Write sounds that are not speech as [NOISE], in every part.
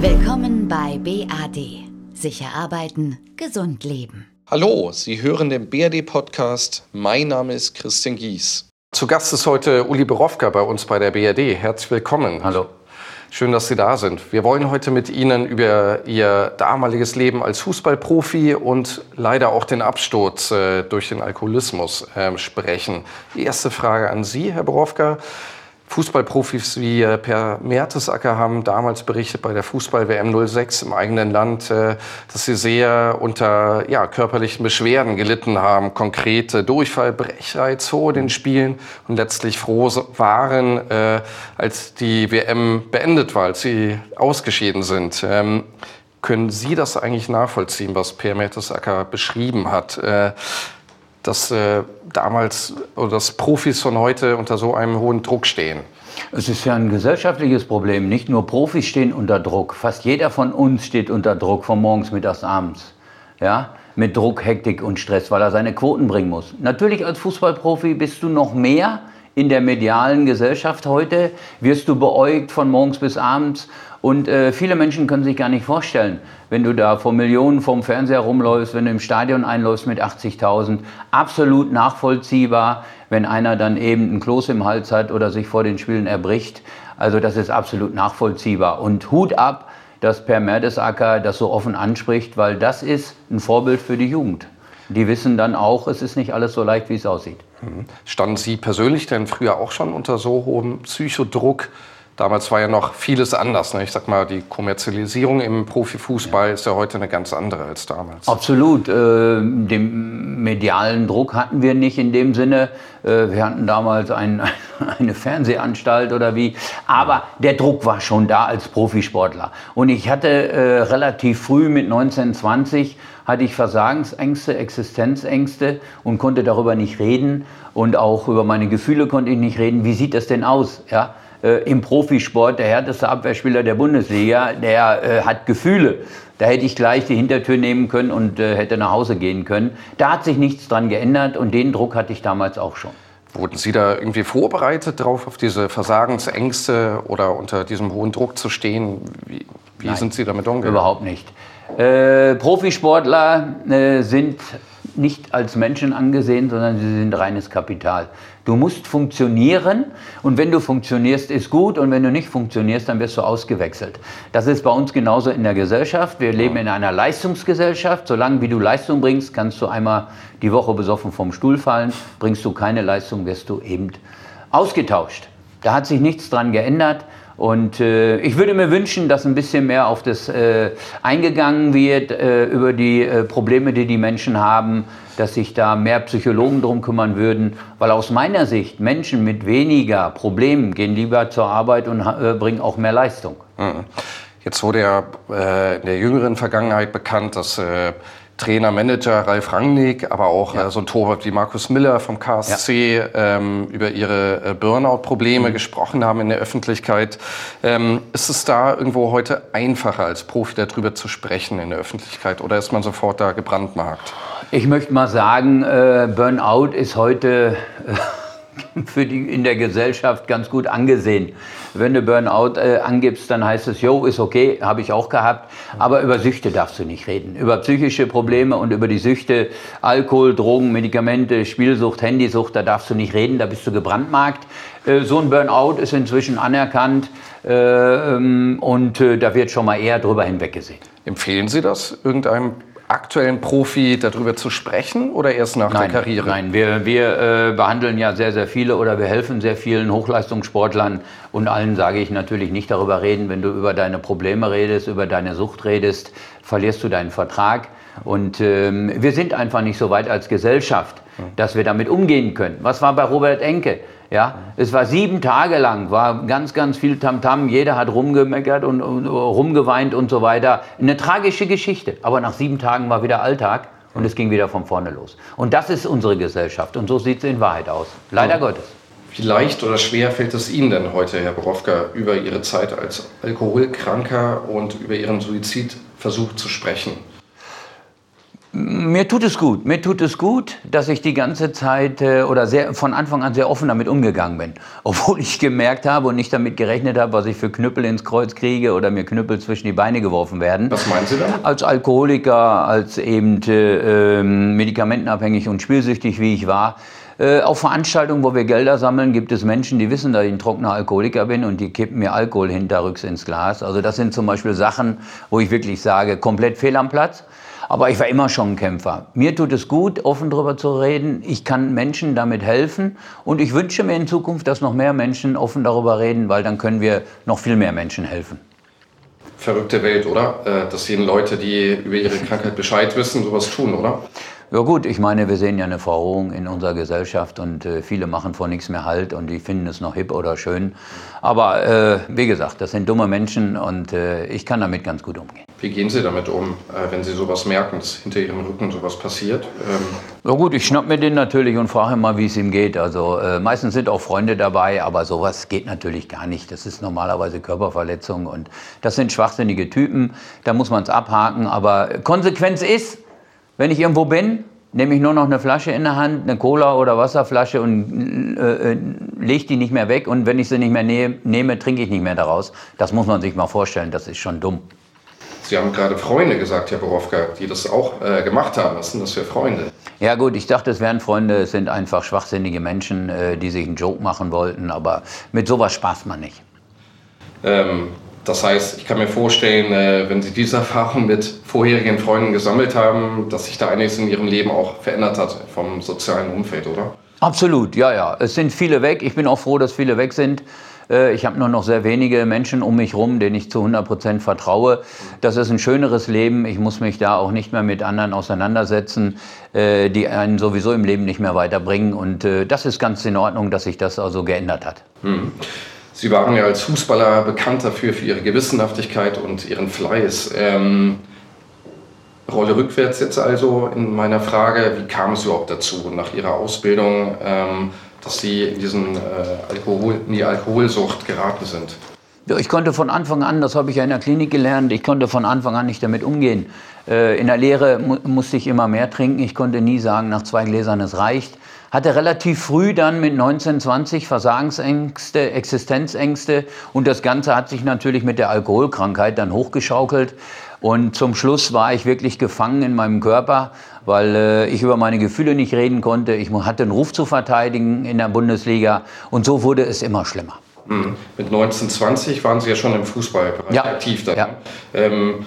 Willkommen bei BAD. Sicher arbeiten, gesund leben. Hallo, Sie hören den BAD-Podcast. Mein Name ist Christian Gies. Zu Gast ist heute Uli Borowka bei uns bei der BAD. Herzlich willkommen. Hallo. Schön, dass Sie da sind. Wir wollen heute mit Ihnen über Ihr damaliges Leben als Fußballprofi und leider auch den Absturz äh, durch den Alkoholismus äh, sprechen. Die erste Frage an Sie, Herr Borowka. Fußballprofis wie äh, Per Mertesacker haben damals berichtet bei der Fußball-WM 06 im eigenen Land, äh, dass sie sehr unter ja, körperlichen Beschwerden gelitten haben. Konkrete Durchfall, Brechreiz vor den Spielen und letztlich froh waren, äh, als die WM beendet war, als sie ausgeschieden sind. Ähm, können Sie das eigentlich nachvollziehen, was Per Mertesacker beschrieben hat? Dass äh, damals oder dass Profis von heute unter so einem hohen Druck stehen? Es ist ja ein gesellschaftliches Problem. Nicht nur Profis stehen unter Druck. Fast jeder von uns steht unter Druck, von morgens, mittags, abends. Ja? Mit Druck, Hektik und Stress, weil er seine Quoten bringen muss. Natürlich als Fußballprofi bist du noch mehr in der medialen Gesellschaft heute. Wirst du beäugt von morgens bis abends und äh, viele Menschen können sich gar nicht vorstellen, wenn du da vor Millionen vorm Fernseher rumläufst, wenn du im Stadion einläufst mit 80.000, absolut nachvollziehbar, wenn einer dann eben ein Kloß im Hals hat oder sich vor den Spielen erbricht. Also das ist absolut nachvollziehbar. Und Hut ab, dass Per Mertesacker das so offen anspricht, weil das ist ein Vorbild für die Jugend. Die wissen dann auch, es ist nicht alles so leicht, wie es aussieht. Mhm. Standen Sie persönlich denn früher auch schon unter so hohem Psychodruck? Damals war ja noch vieles anders. Ne? Ich sag mal, die Kommerzialisierung im Profifußball ja. ist ja heute eine ganz andere als damals. Absolut. Äh, den medialen Druck hatten wir nicht in dem Sinne. Äh, wir hatten damals ein, [LAUGHS] eine Fernsehanstalt oder wie. Aber der Druck war schon da als Profisportler. Und ich hatte äh, relativ früh mit 19, 20 hatte ich Versagensängste, Existenzängste und konnte darüber nicht reden. Und auch über meine Gefühle konnte ich nicht reden. Wie sieht das denn aus? Ja? Äh, im Profisport, der härteste Abwehrspieler der Bundesliga, der äh, hat Gefühle. Da hätte ich gleich die Hintertür nehmen können und äh, hätte nach Hause gehen können. Da hat sich nichts dran geändert und den Druck hatte ich damals auch schon. Wurden Sie da irgendwie vorbereitet darauf, auf diese Versagensängste oder unter diesem hohen Druck zu stehen? Wie, wie sind Sie damit umgegangen? Überhaupt nicht. Äh, Profisportler äh, sind nicht als Menschen angesehen, sondern sie sind reines Kapital. Du musst funktionieren und wenn du funktionierst, ist gut und wenn du nicht funktionierst, dann wirst du ausgewechselt. Das ist bei uns genauso in der Gesellschaft. Wir leben in einer Leistungsgesellschaft. Solange wie du Leistung bringst, kannst du einmal die Woche besoffen vom Stuhl fallen. Bringst du keine Leistung, wirst du eben ausgetauscht. Da hat sich nichts dran geändert. Und äh, ich würde mir wünschen, dass ein bisschen mehr auf das äh, eingegangen wird, äh, über die äh, Probleme, die die Menschen haben, dass sich da mehr Psychologen drum kümmern würden. Weil aus meiner Sicht, Menschen mit weniger Problemen gehen lieber zur Arbeit und äh, bringen auch mehr Leistung. Mhm. Jetzt wurde ja äh, in der jüngeren Vergangenheit bekannt, dass Trainer, Manager Ralf Rangnick, aber auch ja. äh, so ein Torwart wie Markus Miller vom KSC ja. ähm, über ihre äh, Burnout-Probleme mhm. gesprochen haben in der Öffentlichkeit. Ähm, ist es da irgendwo heute einfacher als Profi darüber zu sprechen in der Öffentlichkeit oder ist man sofort da gebrandmarkt? Ich möchte mal sagen, äh, Burnout ist heute [LAUGHS] für die in der Gesellschaft ganz gut angesehen. Wenn du Burnout äh, angibst, dann heißt es, jo, ist okay, habe ich auch gehabt. Aber über Süchte darfst du nicht reden. Über psychische Probleme und über die Süchte, Alkohol, Drogen, Medikamente, Spielsucht, Handysucht, da darfst du nicht reden, da bist du gebrandmarkt. Äh, so ein Burnout ist inzwischen anerkannt äh, ähm, und äh, da wird schon mal eher drüber hinweggesehen. Empfehlen Sie das irgendeinem aktuellen Profi darüber zu sprechen oder erst nach nein, der Karriere? Nein, wir, wir äh, behandeln ja sehr, sehr viele oder wir helfen sehr vielen Hochleistungssportlern und allen sage ich natürlich nicht darüber reden. Wenn du über deine Probleme redest, über deine Sucht redest, verlierst du deinen Vertrag. Und ähm, wir sind einfach nicht so weit als Gesellschaft, dass wir damit umgehen können. Was war bei Robert Enke? Ja, es war sieben Tage lang, war ganz, ganz viel Tamtam. -Tam. Jeder hat rumgemeckert und, und, rumgeweint und so weiter. Eine tragische Geschichte. Aber nach sieben Tagen war wieder Alltag und es ging wieder von vorne los. Und das ist unsere Gesellschaft und so sieht es in Wahrheit aus. Leider ja. Gottes. Wie leicht oder schwer fällt es Ihnen denn heute, Herr Borowka, über Ihre Zeit als Alkoholkranker und über Ihren Suizidversuch zu sprechen? Mir tut es gut. Mir tut es gut, dass ich die ganze Zeit äh, oder sehr, von Anfang an sehr offen damit umgegangen bin. [LAUGHS] Obwohl ich gemerkt habe und nicht damit gerechnet habe, was ich für Knüppel ins Kreuz kriege oder mir Knüppel zwischen die Beine geworfen werden. Was meinen Sie da? Als Alkoholiker, als eben äh, ähm, medikamentenabhängig und spielsüchtig, wie ich war. Äh, auf Veranstaltungen, wo wir Gelder sammeln, gibt es Menschen, die wissen, dass ich ein trockener Alkoholiker bin und die kippen mir Alkohol hinterrücks ins Glas. Also das sind zum Beispiel Sachen, wo ich wirklich sage, komplett fehl am Platz. Aber ich war immer schon ein Kämpfer. Mir tut es gut, offen darüber zu reden. Ich kann Menschen damit helfen. Und ich wünsche mir in Zukunft, dass noch mehr Menschen offen darüber reden, weil dann können wir noch viel mehr Menschen helfen. Verrückte Welt, oder? Äh, dass jeden Leute, die über ihre Krankheit Bescheid wissen, sowas tun, oder? Ja gut, ich meine, wir sehen ja eine Verrohung in unserer Gesellschaft und äh, viele machen vor nichts mehr Halt und die finden es noch hip oder schön. Aber äh, wie gesagt, das sind dumme Menschen und äh, ich kann damit ganz gut umgehen. Wie gehen Sie damit um, äh, wenn Sie sowas merken, dass hinter Ihrem Rücken sowas passiert? Ähm ja gut, ich schnapp mir den natürlich und frage mal, wie es ihm geht. Also äh, meistens sind auch Freunde dabei, aber sowas geht natürlich gar nicht. Das ist normalerweise Körperverletzung und das sind schwachsinnige Typen. Da muss man es abhaken. Aber Konsequenz ist, wenn ich irgendwo bin, nehme ich nur noch eine Flasche in der Hand, eine Cola- oder Wasserflasche und äh, äh, lege die nicht mehr weg. Und wenn ich sie nicht mehr ne nehme, trinke ich nicht mehr daraus. Das muss man sich mal vorstellen, das ist schon dumm. Sie haben gerade Freunde gesagt, Herr Borowka, die das auch äh, gemacht haben. Was sind das für Freunde? Ja gut, ich dachte, es wären Freunde, es sind einfach schwachsinnige Menschen, äh, die sich einen Joke machen wollten. Aber mit sowas spaßt man nicht. Ähm, das heißt, ich kann mir vorstellen, äh, wenn Sie diese [LAUGHS] Erfahrung mit vorherigen Freunden gesammelt haben, dass sich da einiges in Ihrem Leben auch verändert hat vom sozialen Umfeld, oder? Absolut, ja, ja. Es sind viele weg. Ich bin auch froh, dass viele weg sind. Äh, ich habe nur noch sehr wenige Menschen um mich herum, denen ich zu 100 Prozent vertraue. Das ist ein schöneres Leben. Ich muss mich da auch nicht mehr mit anderen auseinandersetzen, äh, die einen sowieso im Leben nicht mehr weiterbringen. Und das ist ganz in Ordnung, dass sich das also geändert hat. Hm. Sie waren ja als Fußballer bekannt dafür, für Ihre Gewissenhaftigkeit und Ihren Fleiß. Ähm, Rolle rückwärts jetzt also in meiner Frage, wie kam es überhaupt dazu nach Ihrer Ausbildung, ähm, dass Sie in, diesen, äh, Alkohol, in die Alkoholsucht geraten sind? Ich konnte von Anfang an, das habe ich ja in der Klinik gelernt, ich konnte von Anfang an nicht damit umgehen. Äh, in der Lehre mu musste ich immer mehr trinken. Ich konnte nie sagen, nach zwei Gläsern es reicht hatte relativ früh dann mit 19, 20 Versagensängste, Existenzängste und das Ganze hat sich natürlich mit der Alkoholkrankheit dann hochgeschaukelt. Und zum Schluss war ich wirklich gefangen in meinem Körper, weil äh, ich über meine Gefühle nicht reden konnte. Ich hatte einen Ruf zu verteidigen in der Bundesliga und so wurde es immer schlimmer. Mhm. Mit 19, 20 waren Sie ja schon im Fußballbereich ja. aktiv dann. Ja. Ähm,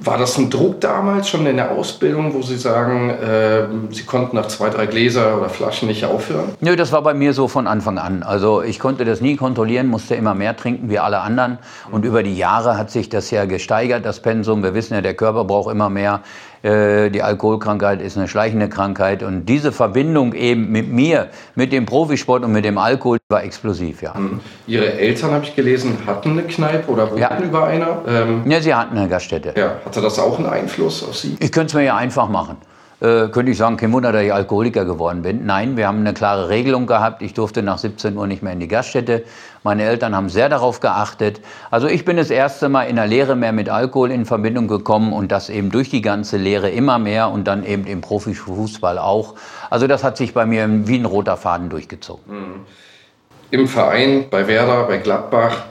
war das ein Druck damals schon in der Ausbildung, wo Sie sagen, äh, Sie konnten nach zwei, drei Gläser oder Flaschen nicht aufhören? Nö, das war bei mir so von Anfang an. Also ich konnte das nie kontrollieren, musste immer mehr trinken wie alle anderen. Und über die Jahre hat sich das ja gesteigert, das Pensum. Wir wissen ja, der Körper braucht immer mehr. Äh, die Alkoholkrankheit ist eine schleichende Krankheit und diese Verbindung eben mit mir, mit dem Profisport und mit dem Alkohol war explosiv, ja. Mhm. Ihre Eltern, habe ich gelesen, hatten eine Kneipe oder wohnten ja. über einer? Ähm, ja, sie hatten eine Gaststätte. Ja. Hatte das auch einen Einfluss auf Sie? Ich könnte es mir ja einfach machen äh, könnte ich sagen, kein Wunder, dass ich Alkoholiker geworden bin. Nein, wir haben eine klare Regelung gehabt. Ich durfte nach 17 Uhr nicht mehr in die Gaststätte. Meine Eltern haben sehr darauf geachtet. Also ich bin das erste Mal in der Lehre mehr mit Alkohol in Verbindung gekommen und das eben durch die ganze Lehre immer mehr und dann eben im Profifußball auch. Also das hat sich bei mir wie ein roter Faden durchgezogen. Mhm. Im Verein, bei Werder, bei Gladbach,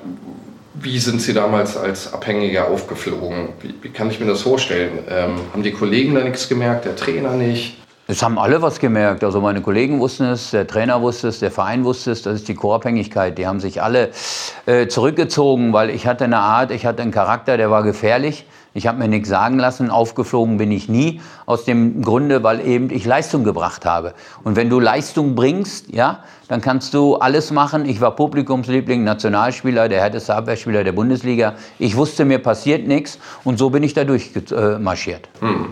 wie sind Sie damals als Abhängiger aufgeflogen? Wie, wie kann ich mir das vorstellen? Ähm, haben die Kollegen da nichts gemerkt, der Trainer nicht? Es haben alle was gemerkt. Also meine Kollegen wussten es, der Trainer wusste es, der Verein wusste es. Das ist die Co-Abhängigkeit. Die haben sich alle äh, zurückgezogen, weil ich hatte eine Art, ich hatte einen Charakter, der war gefährlich. Ich habe mir nichts sagen lassen, aufgeflogen bin ich nie, aus dem Grunde, weil eben ich Leistung gebracht habe. Und wenn du Leistung bringst, ja, dann kannst du alles machen. Ich war Publikumsliebling, Nationalspieler, der härteste Abwehrspieler der Bundesliga. Ich wusste, mir passiert nichts und so bin ich da durchmarschiert. Hm.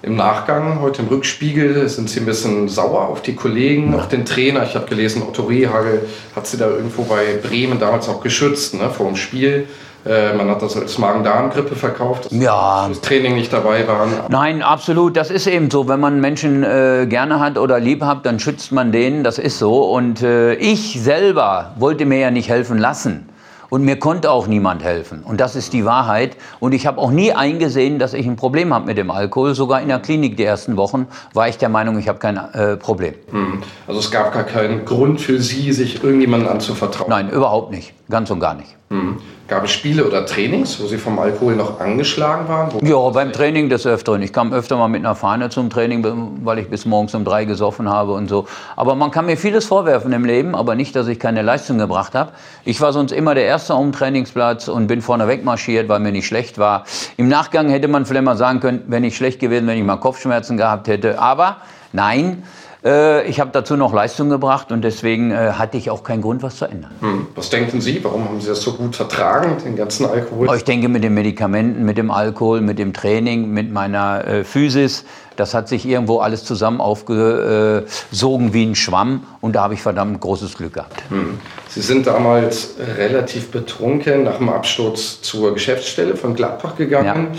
Im Nachgang, heute im Rückspiegel, sind Sie ein bisschen sauer auf die Kollegen, auf den Trainer. Ich habe gelesen, Otto Rehagel hat Sie da irgendwo bei Bremen damals auch geschützt ne, vor dem Spiel. Äh, man hat das als Magen-Darm-Grippe verkauft, ja. das Training nicht dabei waren. Nein, absolut. Das ist eben so. Wenn man Menschen äh, gerne hat oder lieb hat, dann schützt man denen. Das ist so. Und äh, ich selber wollte mir ja nicht helfen lassen. Und mir konnte auch niemand helfen. Und das ist die Wahrheit. Und ich habe auch nie eingesehen, dass ich ein Problem habe mit dem Alkohol. Sogar in der Klinik die ersten Wochen war ich der Meinung, ich habe kein äh, Problem. Hm. Also es gab gar keinen Grund für Sie, sich irgendjemandem anzuvertrauen? Nein, überhaupt nicht. Ganz und gar nicht. Hm. Gab es Spiele oder Trainings, wo Sie vom Alkohol noch angeschlagen waren? Ja, beim Training des Öfteren. Ich kam öfter mal mit einer Fahne zum Training, weil ich bis morgens um drei gesoffen habe und so. Aber man kann mir vieles vorwerfen im Leben, aber nicht, dass ich keine Leistung gebracht habe. Ich war sonst immer der Erste am Trainingsplatz und bin vorne wegmarschiert, weil mir nicht schlecht war. Im Nachgang hätte man vielleicht mal sagen können, wenn ich schlecht gewesen, wenn ich mal Kopfschmerzen gehabt hätte. Aber nein, äh, ich habe dazu noch Leistung gebracht und deswegen äh, hatte ich auch keinen Grund, was zu ändern. Hm. Was denken Sie? Warum haben Sie das so gut vertragen, den ganzen Alkohol? Ich denke mit den Medikamenten, mit dem Alkohol, mit dem Training, mit meiner äh, Physis. Das hat sich irgendwo alles zusammen aufgesogen wie ein Schwamm und da habe ich verdammt großes Glück gehabt. Hm. Sie sind damals relativ betrunken nach dem Absturz zur Geschäftsstelle von Gladbach gegangen. Ja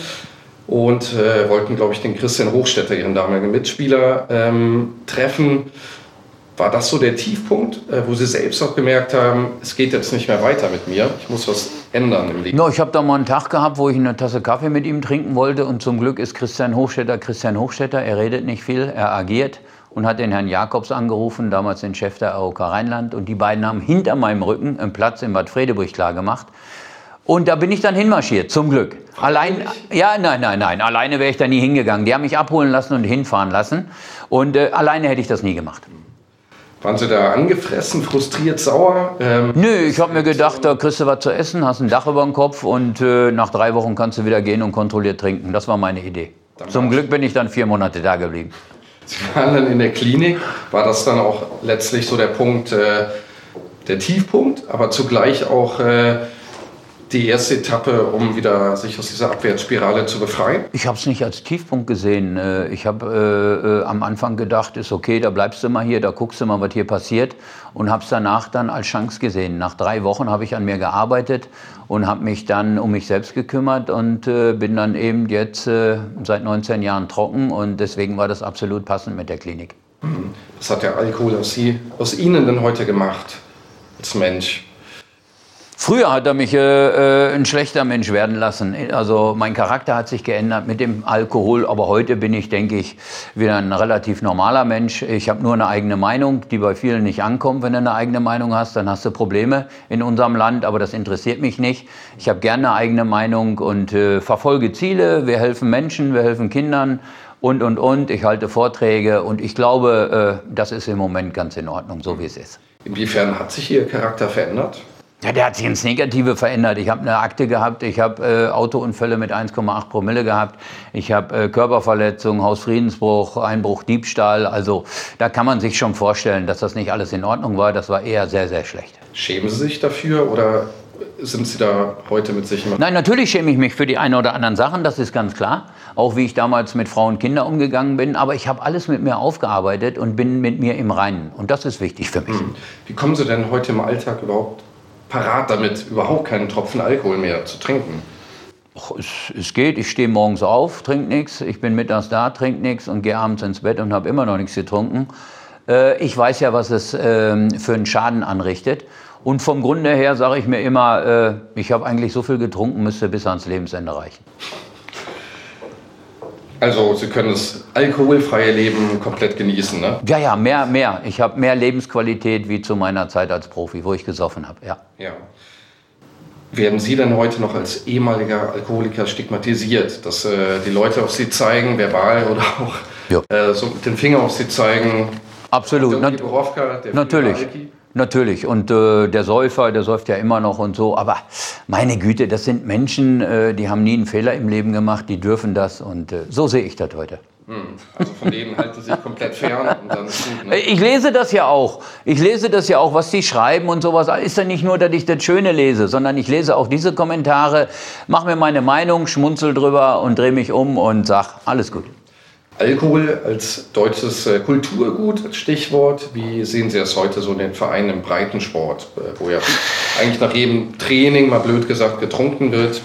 und äh, wollten, glaube ich, den Christian Hochstetter, ihren damaligen Mitspieler, ähm, treffen. War das so der Tiefpunkt, äh, wo Sie selbst auch gemerkt haben, es geht jetzt nicht mehr weiter mit mir, ich muss was ändern im Leben? No, ich habe da mal einen Tag gehabt, wo ich eine Tasse Kaffee mit ihm trinken wollte und zum Glück ist Christian Hochstetter Christian Hochstetter, er redet nicht viel, er agiert und hat den Herrn Jakobs angerufen, damals den Chef der AOK Rheinland und die beiden haben hinter meinem Rücken einen Platz in Bad Fredeburg klar gemacht. Und da bin ich dann hinmarschiert, zum Glück. Allein, ja, nein, nein, nein, alleine wäre ich da nie hingegangen. Die haben mich abholen lassen und hinfahren lassen. Und äh, alleine hätte ich das nie gemacht. Waren Sie da angefressen, frustriert, sauer? Ähm, Nö, ich habe mir gedacht, da kriegst du was zu essen, hast ein Dach über dem Kopf und äh, nach drei Wochen kannst du wieder gehen und kontrolliert trinken. Das war meine Idee. Dann Zum Glück bin ich dann vier Monate da geblieben. Sie waren dann in der Klinik. War das dann auch letztlich so der Punkt, äh, der Tiefpunkt, aber zugleich auch äh, die erste Etappe, um wieder sich aus dieser Abwärtsspirale zu befreien? Ich habe es nicht als Tiefpunkt gesehen. Äh, ich habe äh, äh, am Anfang gedacht, ist okay, da bleibst du mal hier, da guckst du mal, was hier passiert. Und habe es danach dann als Chance gesehen. Nach drei Wochen habe ich an mir gearbeitet und habe mich dann um mich selbst gekümmert und äh, bin dann eben jetzt äh, seit 19 Jahren trocken. Und deswegen war das absolut passend mit der Klinik. Was hat der Alkohol aus, Sie, aus Ihnen denn heute gemacht als Mensch? Früher hat er mich äh, äh, ein schlechter Mensch werden lassen. Also mein Charakter hat sich geändert mit dem Alkohol, aber heute bin ich, denke ich, wieder ein relativ normaler Mensch. Ich habe nur eine eigene Meinung, die bei vielen nicht ankommt. Wenn du eine eigene Meinung hast, dann hast du Probleme in unserem Land, aber das interessiert mich nicht. Ich habe gerne eine eigene Meinung und äh, verfolge Ziele. Wir helfen Menschen, wir helfen Kindern und, und, und. Ich halte Vorträge und ich glaube, äh, das ist im Moment ganz in Ordnung, so wie es ist. Inwiefern hat sich Ihr Charakter verändert? Ja, der hat sich ins Negative verändert. Ich habe eine Akte gehabt, ich habe äh, Autounfälle mit 1,8 Promille gehabt, ich habe äh, Körperverletzung, Hausfriedensbruch, Einbruch, Diebstahl. Also da kann man sich schon vorstellen, dass das nicht alles in Ordnung war. Das war eher sehr, sehr schlecht. Schämen Sie sich dafür oder sind Sie da heute mit sich? Nein, natürlich schäme ich mich für die einen oder anderen Sachen, das ist ganz klar. Auch wie ich damals mit Frauen und Kindern umgegangen bin. Aber ich habe alles mit mir aufgearbeitet und bin mit mir im Reinen. Und das ist wichtig für mich. Hm. Wie kommen Sie denn heute im Alltag überhaupt parat damit, überhaupt keinen Tropfen Alkohol mehr zu trinken? Es, es, geht, ich stehe morgens auf, trinke nichts, ich bin mittags da, trinke nichts und gehe abends ins Bett und habe immer noch nichts getrunken. Äh, ich weiß ja, was es äh, für einen Schaden anrichtet. Und vom Grunde her sage ich mir immer, äh, ich habe eigentlich so viel getrunken, müsste bis ans Lebensende reichen. Also Sie können das alkoholfreie Leben komplett genießen, ne? Ja, ja, mehr, mehr. Ich habe mehr Lebensqualität wie zu meiner Zeit als Profi, wo ich gesoffen habe, ja. ja. Werden Sie denn heute noch als ehemaliger Alkoholiker stigmatisiert, dass äh, die Leute auf Sie zeigen, verbal oder auch äh, so mit dem Finger auf Sie zeigen? Absolut. Na, Borowka, natürlich. Alki? Natürlich. Und äh, der Säufer, der säuft ja immer noch und so. Aber meine Güte, das sind Menschen, äh, die haben nie einen Fehler im Leben gemacht, die dürfen das. Und äh, so sehe ich das heute. Hm. Also von denen halten Sie sich komplett fern und dann ist gut, ne? Ich lese das ja auch. Ich lese das ja auch, was die schreiben und sowas. Ist ja nicht nur, dass ich das Schöne lese, sondern ich lese auch diese Kommentare, mache mir meine Meinung, schmunzel drüber und drehe mich um und sage, alles gut. Alkohol als deutsches äh, Kulturgut als Stichwort. Wie sehen Sie das heute so in den Vereinen im Breitensport, äh, wo ja eigentlich nach jedem Training, mal blöd gesagt, getrunken wird?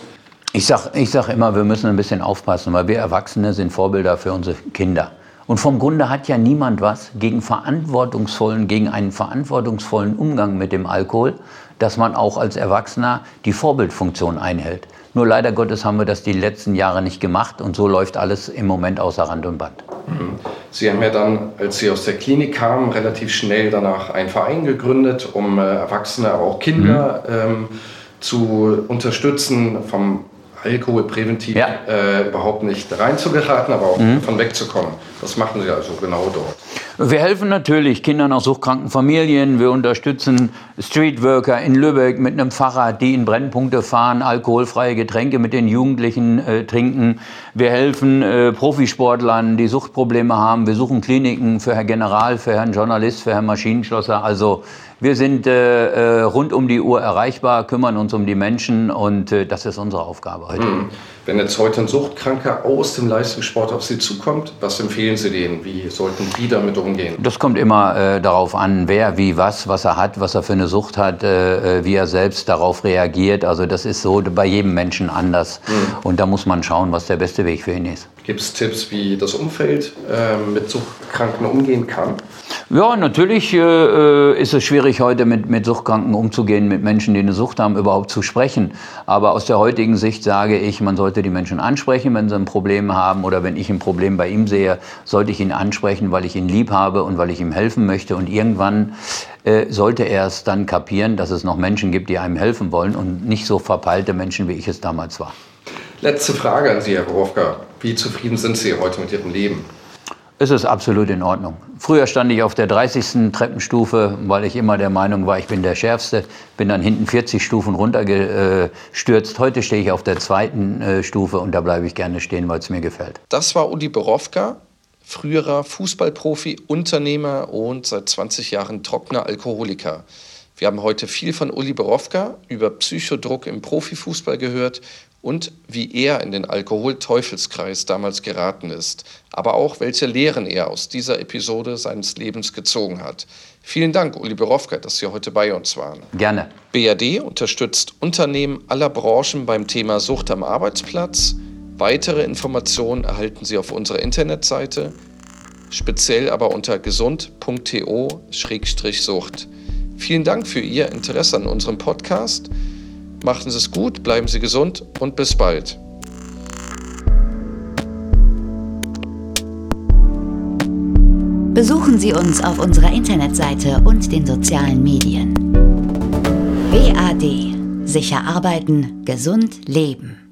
Ich sage ich sag immer, wir müssen ein bisschen aufpassen, weil wir Erwachsene sind Vorbilder für unsere Kinder. Und vom Grunde hat ja niemand was gegen verantwortungsvollen, gegen einen verantwortungsvollen Umgang mit dem Alkohol, dass man auch als Erwachsener die Vorbildfunktion einhält. Nur leider Gottes haben wir das die letzten Jahre nicht gemacht und so läuft alles im Moment außer Rand und Band. Mhm. Sie haben ja dann, als Sie aus der Klinik kamen, relativ schnell danach einen Verein gegründet, um äh, Erwachsene, aber auch Kinder mhm. ähm, zu unterstützen, vom Alkohol präventiv ja. äh, überhaupt nicht reinzugeraten, aber auch mhm. davon wegzukommen. Was machen Sie also genau dort? Wir helfen natürlich Kindern aus suchtkranken Familien. Wir unterstützen Streetworker in Lübeck mit einem Fahrrad, die in Brennpunkte fahren, alkoholfreie Getränke mit den Jugendlichen äh, trinken. Wir helfen äh, Profisportlern, die Suchtprobleme haben. Wir suchen Kliniken für Herrn General, für Herrn Journalist, für Herrn Maschinenschlosser. Also wir sind äh, äh, rund um die Uhr erreichbar, kümmern uns um die Menschen und äh, das ist unsere Aufgabe heute. Hm. Wenn jetzt heute ein Suchtkranker aus dem Leistungssport auf Sie zukommt, was empfehlen Sie denen? Wie sollten die damit umgehen? Das kommt immer äh, darauf an, wer, wie, was, was er hat, was er für eine Sucht hat, äh, äh wie er selbst darauf reagiert. Also das ist so bei jedem Menschen anders. Hm. Und da muss man schauen, was der beste Weg für ihn ist. Gibt es Tipps, wie das Umfeld mit Suchtkranken umgehen kann? Ja, natürlich äh, äh, ist es schwierig, heute mit, mit Suchtkranken umzugehen, mit Menschen, die eine Sucht haben, überhaupt zu sprechen. Aber aus der heutigen Sicht sage ich, man sollte die Menschen ansprechen, wenn sie ein Problem haben oder wenn ich ein Problem bei ihm sehe, sollte ich ihn ansprechen, weil ich ihn lieb habe und weil ich ihm helfen möchte. Und irgendwann äh, sollte er es dann kapieren, dass es noch Menschen gibt, die einem helfen wollen und nicht so verpeilte Menschen, wie ich es damals war. Letzte Frage an Sie, Herr Borowka. Wie zufrieden sind Sie heute mit Ihrem Leben? Es ist absolut in Ordnung. Früher stand ich auf der 30. Treppenstufe, weil ich immer der Meinung war, ich bin der Schärfste. Bin dann hinten 40 Stufen runtergestürzt. Heute stehe ich auf der zweiten äh, Stufe und da bleibe ich gerne stehen, weil es mir gefällt. Das war Uli Borowka, früherer Fußballprofi, Unternehmer und seit 20 Jahren trockener Alkoholiker. Wir haben heute viel von Uli Borowka über Psychodruck im Profifußball gehört und wie er in den Alkoholteufelskreis damals geraten ist, aber auch welche Lehren er aus dieser Episode seines Lebens gezogen hat. Vielen Dank, Uli Borowka, dass Sie heute bei uns waren. Gerne. BRD unterstützt Unternehmen aller Branchen beim Thema Sucht am Arbeitsplatz. Weitere Informationen erhalten Sie auf unserer Internetseite, speziell aber unter gesund.to-sucht. Vielen Dank für Ihr Interesse an unserem Podcast. Machen Sie es gut, bleiben Sie gesund und bis bald. Besuchen Sie uns auf unserer Internetseite und den sozialen Medien. BAD. Sicher arbeiten, gesund leben.